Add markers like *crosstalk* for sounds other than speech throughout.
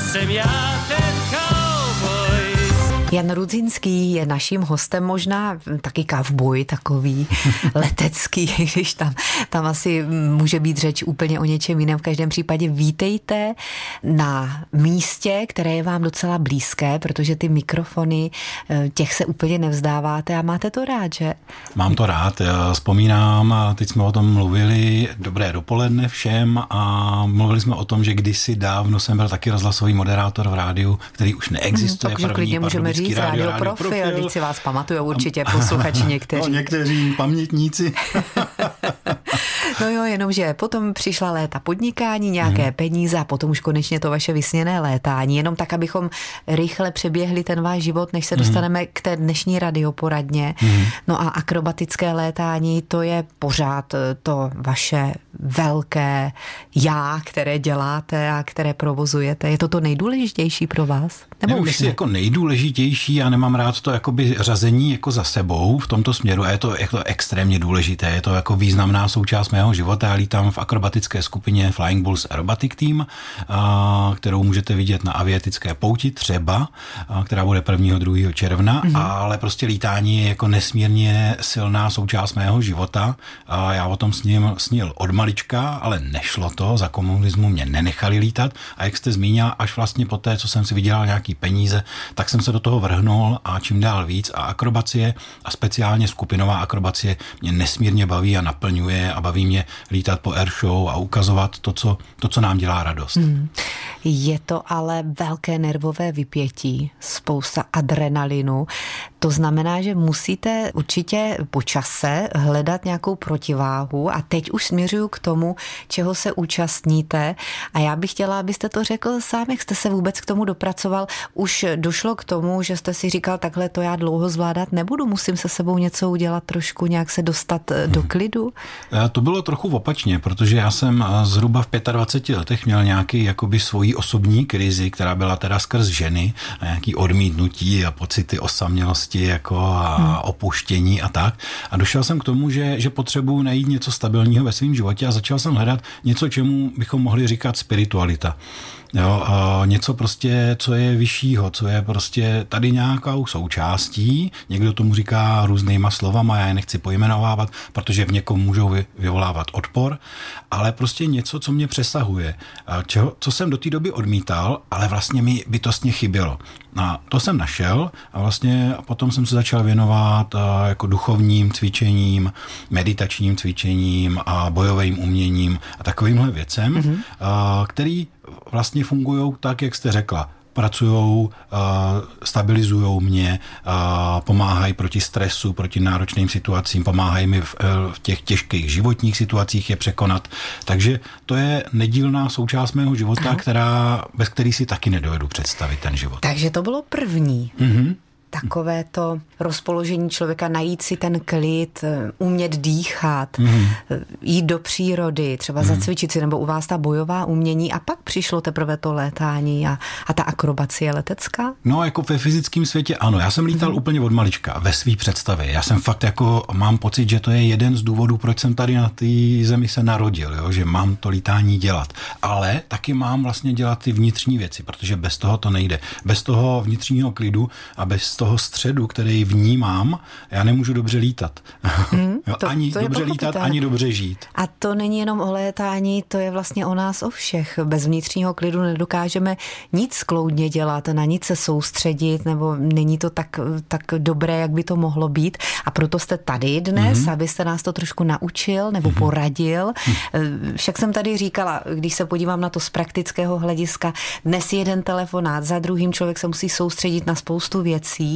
jsem já ten cowboy. Jan Rudzinský je naším hostem, možná taky kavboj takový *laughs* letecký, *laughs* když tam, tam asi může být řeč úplně o něčem jiném. V každém případě vítejte na místě, které je vám docela blízké, protože ty mikrofony, eh, těch se úplně nevzdáváte a máte to rád, že? Mám to rád, já vzpomínám, a teď jsme o tom mluvili, dobré dopoledne všem a mluvili jsme o tom, že kdysi dávno jsem byl taky rozhlasový moderátor v rádiu, který už neexistuje. Hmm, takže klidně můžeme říct rádio, rádio profil, profil. Teď si vás pamatují určitě posluchači někteří. *laughs* No, někteří pamětníci. *laughs* no jo, jenomže potom přišla léta podnikání, nějaké hmm. peníze a potom už konečně to vaše vysněné létání. Jenom tak, abychom rychle přeběhli ten váš život, než se mhm. dostaneme hmm. k té dnešní radioporadně. Hmm. No a akrobatické létání, to je pořád to vaše velké já, které děláte a které provozujete. Je to to nejdůležitější pro vás? Nebo Nevím, už ne? jako nejdůležitější, já nemám rád to jakoby řazení jako za sebou v tomto směru a je to, je to extrémně důležité. Je to jako významná součást mého života. Já lítám v akrobatické skupině Flying Bulls Aerobatic Team, kterou můžete vidět na aviatické pouti třeba, která bude 1. 2. června, mm-hmm. ale prostě lítání je jako nesmírně silná součást mého života. A já o tom sním, snil od malička, ale nešlo to, za komunismu mě nenechali lítat a jak jste zmínila, až vlastně po té, co jsem si vydělal nějaký peníze, tak jsem se do toho vrhnul a čím dál víc a akrobacie a speciálně skupinová akrobacie mě nesmírně baví a naplňuje a baví mě lítat po airshow a ukazovat to, co, to, co nám dělá radost. Hmm. Je to ale velké nervové vypětí, spousta adrenalinu. To znamená, že musíte určitě po čase hledat nějakou protiváhu a teď už směřuju k tomu, čeho se účastníte a já bych chtěla, abyste to řekl sám, jak jste se vůbec k tomu dopracoval. Už došlo k tomu, že jste si říkal, takhle to já dlouho zvládat nebudu, musím se sebou něco udělat, trošku nějak se dostat eh, do klidu? Eh, to bylo trochu opačně, protože já jsem eh, zhruba v 25 letech měl nějaký jakoby svoji osobní krizi, která byla teda skrz ženy a nějaký odmítnutí a pocity osamělosti jako a hmm. opuštění a tak. A došel jsem k tomu, že, že potřebuji najít něco stabilního ve svém životě a začal jsem hledat něco, čemu bychom mohli říkat spiritualita. Jo, a něco prostě, co je vyššího, co je prostě tady nějakou součástí. Někdo tomu říká různýma slovama, já je nechci pojmenovávat, protože v někom můžou vyvolávat odpor, ale prostě něco, co mě přesahuje, čeho, co jsem do té doby odmítal, ale vlastně mi bytostně chybělo. A to jsem našel a vlastně potom jsem se začal věnovat jako duchovním cvičením, meditačním cvičením a bojovým uměním a takovýmhle věcem, mm-hmm. který vlastně fungují tak, jak jste řekla pracují, stabilizují mě, pomáhají proti stresu, proti náročným situacím, pomáhají mi v, v těch těžkých životních situacích je překonat. Takže to je nedílná součást mého života, která, bez který si taky nedovedu představit ten život. Takže to bylo první. Mm-hmm takové to rozpoložení člověka, najít si ten klid, eh, umět dýchat, mm. jít do přírody, třeba mm. zacvičit si, nebo u vás ta bojová umění a pak přišlo teprve to létání a, a ta akrobacie letecká? No, jako ve fyzickém světě ano. Já jsem lítal mm. úplně od malička, ve své představě. Já jsem fakt jako, mám pocit, že to je jeden z důvodů, proč jsem tady na té zemi se narodil, jo? že mám to lítání dělat. Ale taky mám vlastně dělat ty vnitřní věci, protože bez toho to nejde. Bez toho vnitřního klidu a bez toho středu, který vnímám, já nemůžu dobře lítat. Hmm, *laughs* to, ani to dobře lítat, ani dobře žít. A to není jenom o létání, to je vlastně o nás o všech. Bez vnitřního klidu nedokážeme nic kloudně dělat, na nic se soustředit, nebo není to tak, tak dobré, jak by to mohlo být. A proto jste tady dnes, hmm. abyste nás to trošku naučil nebo hmm. poradil. Hmm. Však jsem tady říkala, když se podívám na to z praktického hlediska, dnes jeden telefonát, za druhým člověk se musí soustředit na spoustu věcí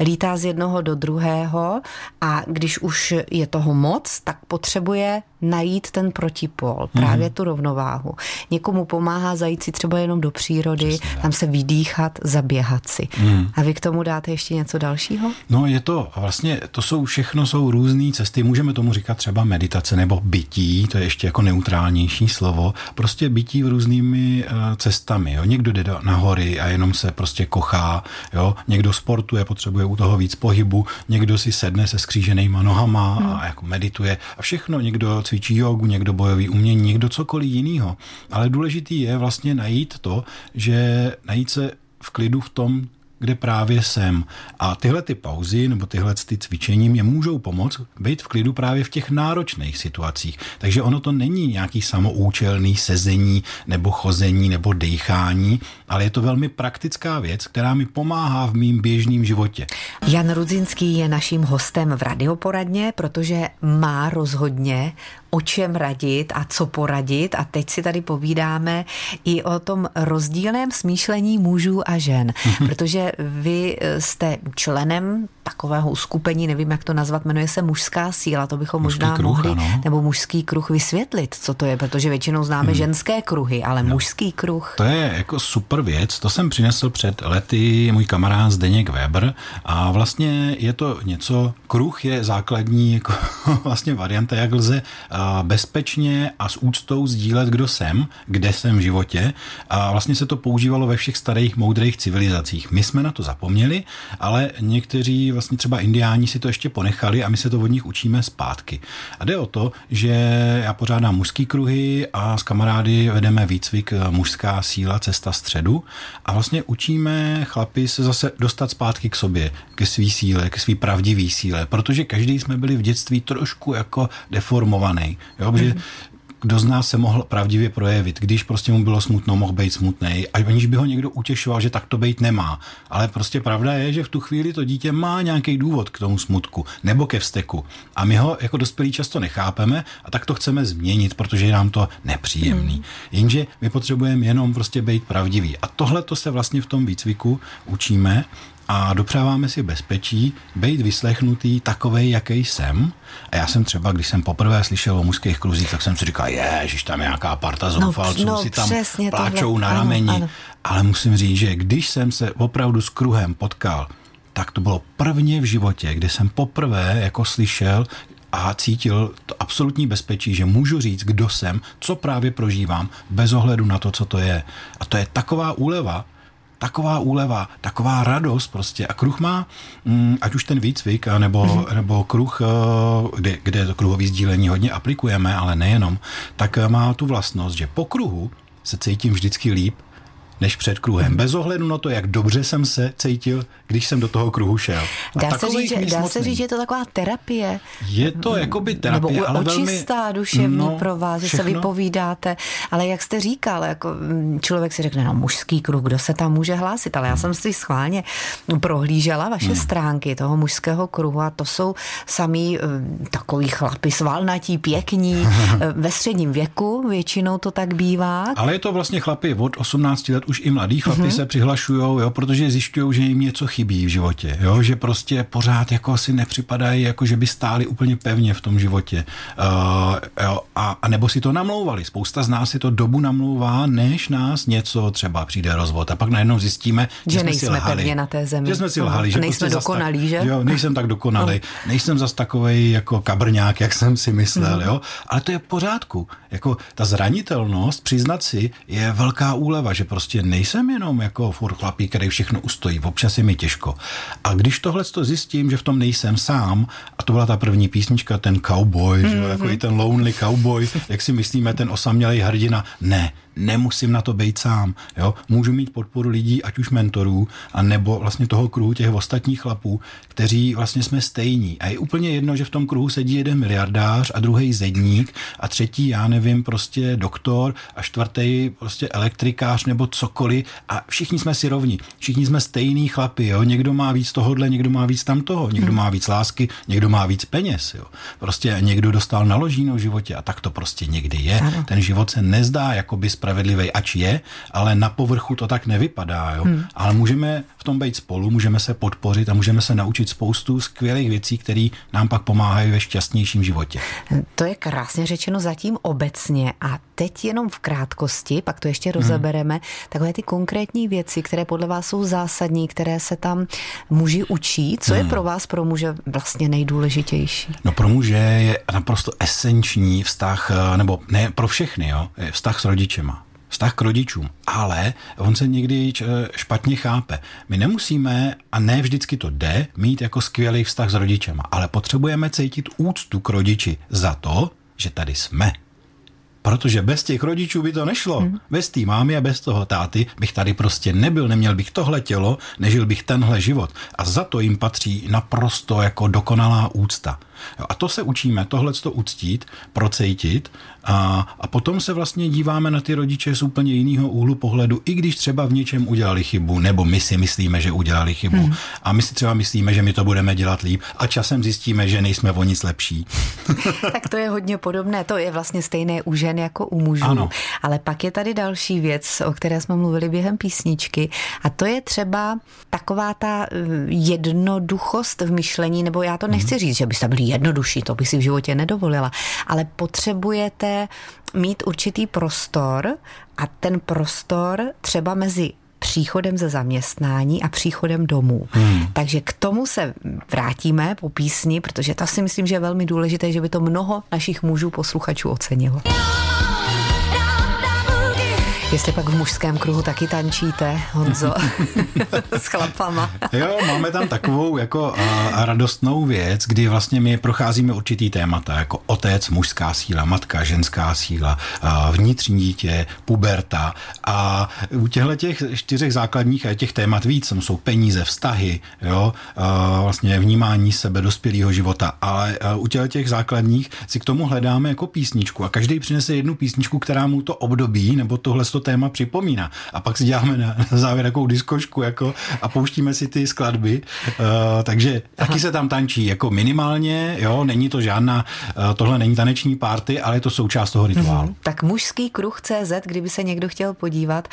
lítá z jednoho do druhého a když už je toho moc, tak potřebuje najít ten protipol, právě mm. tu rovnováhu. Někomu pomáhá zajít si třeba jenom do přírody, Přesně, tam se vydýchat, zaběhat si. Mm. A vy k tomu dáte ještě něco dalšího? No je to vlastně, to jsou všechno jsou různé cesty, můžeme tomu říkat třeba meditace nebo bytí, to je ještě jako neutrálnější slovo, prostě bytí v různými uh, cestami. Jo. Někdo jde na hory a jenom se prostě kochá, jo. někdo sportuje, potřebuje u toho víc pohybu, někdo si sedne se skříženýma nohama mm. a jako medituje a všechno, někdo cvičí jogu, někdo bojový umění, někdo cokoliv jiného. Ale důležitý je vlastně najít to, že najít se v klidu v tom, kde právě jsem. A tyhle ty pauzy nebo tyhle ty cvičení mě můžou pomoct být v klidu právě v těch náročných situacích. Takže ono to není nějaký samoučelný sezení nebo chození nebo dýchání, ale je to velmi praktická věc, která mi pomáhá v mým běžném životě. Jan Rudzinský je naším hostem v radioporadně, protože má rozhodně o čem radit a co poradit. A teď si tady povídáme i o tom rozdílném smýšlení mužů a žen, *laughs* protože vy jste členem takového uskupení, nevím, jak to nazvat, jmenuje se mužská síla, to bychom Mužský možná kruh, mohli, ano. nebo mužský kruh vysvětlit, co to je, protože většinou známe ženské kruhy, ale mužský kruh. To je jako super věc, to jsem přinesl před lety můj kamarád Zdeněk Weber a vlastně je to něco, kruh je základní jako *laughs* vlastně varianta, jak lze bezpečně a s úctou sdílet, kdo jsem, kde jsem v životě a vlastně se to používalo ve všech starých moudrých civilizacích. My jsme na to zapomněli, ale někteří vlastně třeba indiáni si to ještě ponechali a my se to od nich učíme zpátky. A jde o to, že já pořádám mužský kruhy a s kamarády vedeme výcvik eh, mužská síla, cesta středu. A vlastně učíme chlapy se zase dostat zpátky k sobě, ke svý síle, ke svý pravdivý síle, protože každý jsme byli v dětství trošku jako deformovaný, jo, protože kdo z nás se mohl pravdivě projevit. Když prostě mu bylo smutno, mohl být smutný, aniž by ho někdo utěšoval, že tak to být nemá. Ale prostě pravda je, že v tu chvíli to dítě má nějaký důvod k tomu smutku nebo ke vzteku. A my ho jako dospělí často nechápeme a tak to chceme změnit, protože je nám to nepříjemný. Jenže my potřebujeme jenom prostě být pravdiví. A tohle to se vlastně v tom výcviku učíme a dopřáváme si bezpečí, být vyslechnutý takovej, jaký jsem. A já jsem třeba, když jsem poprvé slyšel o mužských kruzích, tak jsem si říkal, ježiš, tam je nějaká parta zoufalců, no, si tam přesně tohle. pláčou na Ano, rameni. ano. Ale musím říct, že když jsem se opravdu s kruhem potkal, tak to bylo prvně v životě, kdy jsem poprvé jako slyšel a cítil to absolutní bezpečí, že můžu říct, kdo jsem, co právě prožívám, bez ohledu na to, co to je. A to je taková úleva, taková úleva, taková radost prostě. A kruh má, mm, ať už ten výcvik, a nebo, mm-hmm. nebo kruh, eh, kde, kde to kruhový sdílení hodně aplikujeme, ale nejenom, tak eh, má tu vlastnost, že po kruhu se cítím vždycky líp, než před kruhem. Bez ohledu na to, jak dobře jsem se cítil, když jsem do toho kruhu šel. A Dá se, říct, že, dá se říct, že je to taková terapie. Je to jakoby terapie, Nebo ale očistá velmi, duševní no, pro vás, že se všechno. vypovídáte. Ale jak jste říkal, jako mm, člověk si řekne, no mužský kruh, kdo se tam může hlásit, ale já jsem si schválně prohlížela vaše Hmm. stránky toho mužského kruhu a to jsou samý eh, takový chlapi svalnatí, pěkní, *laughs* eh, ve středním věku, většinou to tak bývá. Ale je to vlastně chlapi od 18 let, už i mladí chlapi Mhm. mm-hmm. se přihlašují, jo, protože zjišťují, že jim něco chybí v životě, jo, že prostě pořád jako si nepřipadají, jako že by stáli úplně pevně v tom životě. Uh, jo, a, a nebo si to namlouvali. Spousta z nás si to dobu namlouvá, než nás něco třeba přijde rozvod. A pak najednou zjistíme, že, Že jsme si nejsme lhali. pevně na té zemi. Že jsme si lhali, že Nejsme prostě dokonalí, tak, že? Jo, nejsem tak dokonalý, *laughs* nejsem zas takovej jako kabrňák, jak jsem si myslel, jo. Ale to je v pořádku. Jako ta zranitelnost, přiznat si, je velká úleva, že prostě nejsem jenom jako furt chlapík, který všechno ustojí. Občas je mi těžko. A když tohle to zjistím, že v tom nejsem sám, to byla ta první písnička, ten cowboy, že jo, jako i ten lonely cowboy, jak si myslíme, ten osamělý hrdina. Ne, nemusím na to být sám. Jo? Můžu mít podporu lidí, ať už mentorů, a nebo vlastně toho kruhu těch ostatních chlapů, kteří vlastně jsme stejní. A je úplně jedno, že v tom kruhu sedí jeden miliardář a druhý zedník a třetí, já nevím, prostě doktor a čtvrtý prostě elektrikář nebo cokoliv a všichni jsme si rovni. Všichni jsme stejný chlapi, jo? Někdo má víc tohohle, někdo má víc tamtoho, někdo má víc lásky, někdo má víc peněz, jo? Prostě někdo dostal naložíno v životě a tak to prostě někdy je. Ano. Ten život se nezdá jakoby spravedlivý, ač je, ale na povrchu to tak nevypadá. Jo? Hmm. Ale můžeme v tom být spolu, můžeme se podpořit a můžeme se naučit spoustu skvělých věcí, které nám pak pomáhají ve šťastnějším životě. To je krásně řečeno zatím obecně a teď jenom v krátkosti, pak to ještě rozebereme, takové ty konkrétní věci, které podle vás jsou zásadní, které se tam muži učí. Co je pro vás, pro muže, vlastně nejdůležitější? No pro muže je naprosto esenční vztah, eh, nebo ne pro všechny, jo, je vztah s rodičema. Vztah k rodičům, ale on se někdy č- špatně chápe. My nemusíme, a ne vždycky to jde, mít jako skvělý vztah s rodičema, ale potřebujeme cítit úctu k rodiči za to, že tady jsme. Protože bez těch rodičů by to nešlo. Hmm. Bez té mámy a bez toho táty bych tady prostě nebyl, neměl bych tohle tělo, nežil bych tenhle život. A za to jim patří naprosto jako dokonalá úcta. Jo, a to se učíme, tohle to uctít, procejtit a, a potom se vlastně díváme na ty rodiče z úplně jiného úhlu pohledu, i když třeba v něčem udělali chybu, nebo my si myslíme, že udělali chybu. Hmm. A my si třeba myslíme, že my to budeme dělat líp a časem zjistíme, že nejsme o nic lepší. *laughs* tak to je hodně podobné, to je vlastně stejné u žen jako u mužů. Ano. Ale pak je tady další věc, o které jsme mluvili během písničky a to je třeba taková ta eh, jednoduchost v myšlení, nebo já to nechci říct, že byste byli jednodušší, to by si v životě nedovolila, ale potřebujete mít určitý prostor a ten prostor třeba mezi příchodem ze zaměstnání a příchodem domů. Hmm. Takže k tomu se vrátíme po písni, protože to si myslím, že je velmi důležité, že by to mnoho našich mužů posluchačů ocenilo. Jestli pak v mužském kruhu taky tančíte, Honzo, *laughs* s chlapama. jo, máme tam takovou jako a, radostnou věc, kdy vlastně my procházíme určitý témata, jako otec, mužská síla, matka, ženská síla, a vnitřní dítě, puberta. A u těchto těch čtyřech základních a těch témat víc, tam jsou peníze, vztahy, jo, a vlastně vnímání sebe, dospělého života, ale u těchto těch základních si k tomu hledáme jako písničku. A každý přinese jednu písničku, která mu to období nebo tohle to téma připomíná. A pak si děláme na, na závěr takovou diskošku jako, a pouštíme si ty skladby. Uh, takže Aha. taky se tam tančí jako minimálně, jo, není to žádná, uh, tohle není taneční párty, ale je to součást toho rituálu. Hmm. Tak mužský kruh CZ, kdyby se někdo chtěl podívat,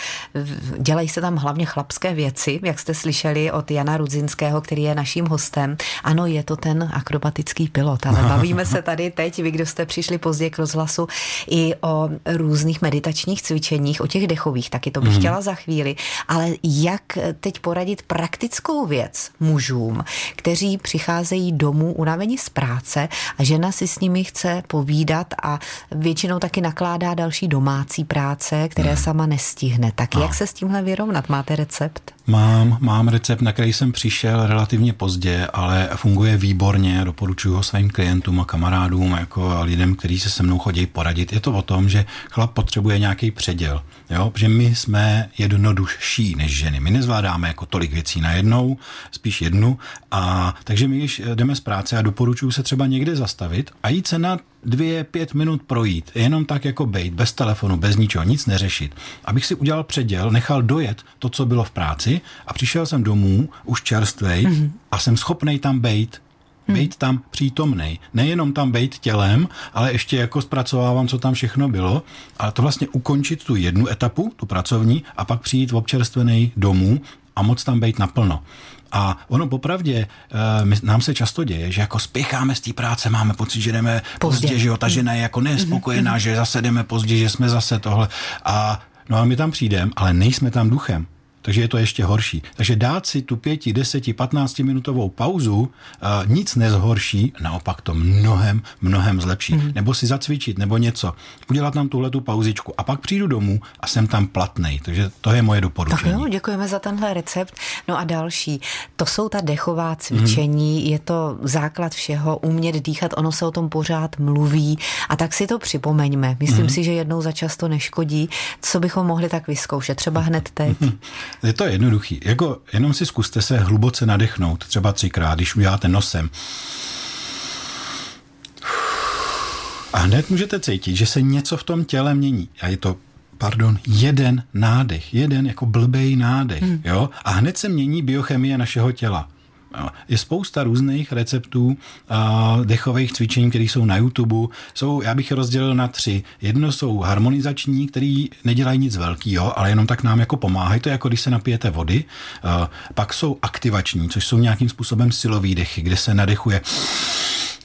dělají se tam hlavně chlapské věci, jak jste slyšeli od Jana Rudzinského, který je naším hostem. Ano, je to ten akrobatický pilot, ale *laughs* bavíme se tady teď, vy, kdo jste přišli pozdě k rozhlasu, i o různých meditačních cvičeních, o těch dechových, taky to bych mm. chtěla za chvíli, ale jak teď poradit praktickou věc mužům, kteří přicházejí domů unavení z práce a žena si s nimi chce povídat a většinou taky nakládá další domácí práce, které mm. sama nestihne. Tak jak se s tímhle vyrovnat? Máte recept? Mám, mám recept, na který jsem přišel relativně pozdě, ale funguje výborně, doporučuji ho svým klientům a kamarádům, jako lidem, kteří se se mnou chodí poradit. Je to o tom, že chlap potřebuje nějaký předěl, jo? že my jsme jednodušší než ženy. My nezvládáme jako tolik věcí najednou, spíš jednu, a takže my, když jdeme z práce a doporučuji se třeba někde zastavit a jít se na dvě, pět minut projít, jenom tak jako bejt, bez telefonu, bez ničeho, nic neřešit. Abych si udělal předěl, nechal dojet to, co bylo v práci a přišel jsem domů, už čerstvej mm-hmm. a jsem schopnej tam bejt, mhm. být tam přítomný. Nejenom tam být tělem, ale ještě jako zpracovávám, co tam všechno bylo, ale to vlastně ukončit tu jednu etapu, tu pracovní, a pak přijít v občerstvený domů a moc tam být naplno. A ono popravdě, eh, my, nám se často děje, že jako spěcháme z té práce, máme pocit, že jdeme pozdě, pozdě že jo, ta žena je jako nespokojená, mm-hmm. že zase jdeme pozdě, že jsme zase tohle. A no a my tam přijdeme, ale nejsme tam duchem takže je to ještě horší. Takže dát si tu pěti, deseti, patnácti minutovou pauzu uh, nic nezhorší, naopak to mnohem, mnohem zlepší. Mm. Nebo si zacvičit, nebo něco. Udělat nám tuhle tu pauzičku a pak přijdu domů a jsem tam platný. Takže to je moje doporučení. Tak jo, děkujeme za tenhle recept. No a další, to jsou ta dechová cvičení, mm. je to základ všeho, umět dýchat, ono se o tom pořád mluví a tak si to připomeňme. Myslím mm. si, že jednou za často neškodí, co bychom mohli tak vyzkoušet, třeba hned teď. *laughs* Je to jednoduchý. Jako jenom si zkuste se hluboce nadechnout, třeba třikrát, když uděláte nosem. A hned můžete cítit, že se něco v tom těle mění. A je to pardon, jeden nádech, jeden jako blbej nádech, hmm. jo? A hned se mění biochemie našeho těla. Je spousta různých receptů dechových cvičení, které jsou na YouTube. Jsou, já bych je rozdělil na tři. Jedno jsou harmonizační, který nedělají nic velkého, ale jenom tak nám jako pomáhají. To je jako když se napijete vody. Pak jsou aktivační, což jsou nějakým způsobem silový dechy, kde se nadechuje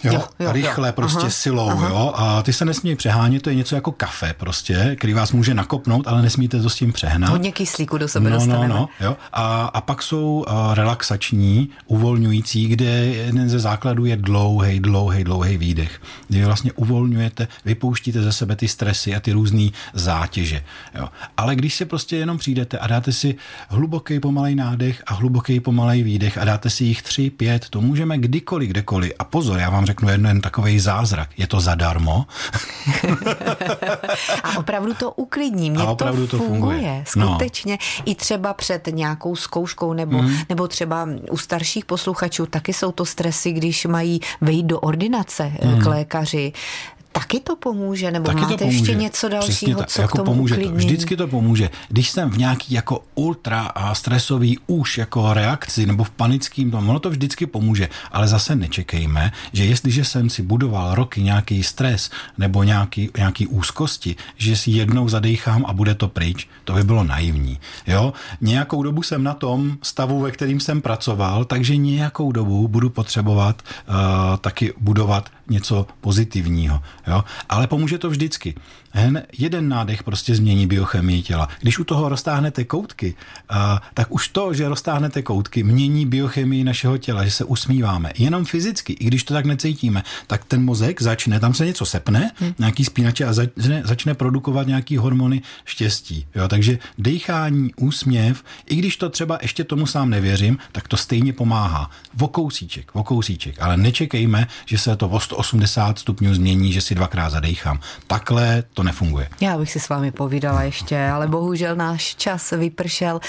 Jo, jo, jo rychle, jo. prostě aha, silou, aha. jo. A ty se nesmí přehánět, to je něco jako kafe prostě, který vás může nakopnout, ale nesmíte to s tím přehnat. Hodně kyslíku do sebe no, dostaneme. No, no, jo. A, a pak jsou uh, relaxační, uvolňující, kde jeden ze základů je dlouhý, dlouhý, dlouhý výdech. Kdy vlastně uvolňujete, vypouštíte ze sebe ty stresy a ty různé zátěže. Jo. Ale když se prostě jenom přijdete a dáte si hluboký pomalej nádech a hluboký pomalej výdech a dáte si jich tři, pět, to můžeme kdykoliv, kdekoliv. A pozor, já vám řeknu jeden, takový zázrak. Je to zadarmo. *laughs* a opravdu to uklidní. Mně A opravdu to funguje. funguje. No. Skutečně. I třeba před nějakou zkouškou nebo, Mhm. nebo třeba u starších posluchačů taky jsou to stresy, když mají vejít do ordinace mm. k lékaři. Taky to pomůže? Nebo. Taky máte to pomůže. ještě něco dalšího, Přesně tak, co jako k tomu pomůže to. Vždycky to pomůže. Když jsem v nějaký jako ultra a stresový už jako reakci nebo v panickým tom, ono to vždycky pomůže, ale zase nečekejme, že jestliže jsem si budoval roky nějaký stres nebo nějaký, nějaký úzkosti, že si jednou zadechám a bude to pryč, to by bylo naivní. Jo? Nějakou dobu jsem na tom stavu, ve kterým jsem pracoval, takže nějakou dobu budu potřebovat uh, taky budovat něco pozitivního. Jo? Ale pomůže to vždycky. Jen jeden nádech prostě změní biochemii těla. Když u toho roztáhnete koutky, a, tak už to, že roztáhnete koutky, mění biochemii našeho těla, že se usmíváme. Jenom fyzicky, i když to tak necítíme, tak ten mozek začne, tam se něco sepne, hmm. nějaký spínače a začne, začne produkovat nějaký hormony štěstí. Jo? Takže dechání, úsměv, i když to třeba ještě tomu sám nevěřím, tak to stejně pomáhá. Vokousíček, vokousíček. Ale nečekejme, že se to o 180 stupňů změní, že si dvakrát zadechám. Takhle to nefunguje. Já bych si s vámi povídala ještě, ale bohužel náš čas vypršel.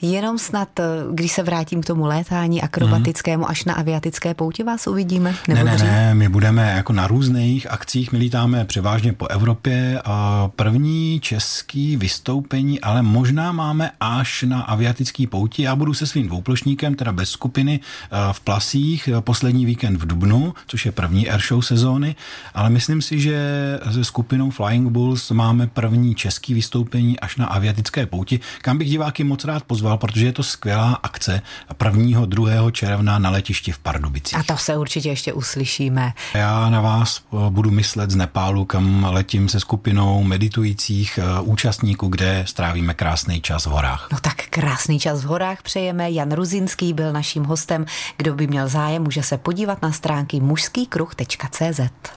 Jenom snad, eh, když se vrátím k tomu létání akrobatickému, až na aviatické pouti vás uvidíme? Nebo ne, ne, dřív? ne, my budeme jako na různých akcích, my lítáme převážně po Evropě a první český vystoupení, ale možná máme až na aviatický pouti. Já budu se svým dvouplošníkem, teda bez skupiny, eh, v Plasích eh, poslední víkend v Dubnu, což je první airshow sezóny, ale myslím si, že se skupinou Flying Bulls máme první český vystoupení až na aviatické pouti, kam bych diváky moc rád pozval, protože je to skvělá akce 1. 2. června na letišti v Pardubicích. A to se určitě ještě uslyšíme. Já na vás eh, budu myslet z Nepálu, kam letím se skupinou meditujících eh, účastníků, kde strávíme krásný čas v horách. No tak krásný čas v horách přejeme. Jan Ruzinský byl naším hostem. Kdo by měl zájem, může se podívat na stránky mužskýkruh.cz.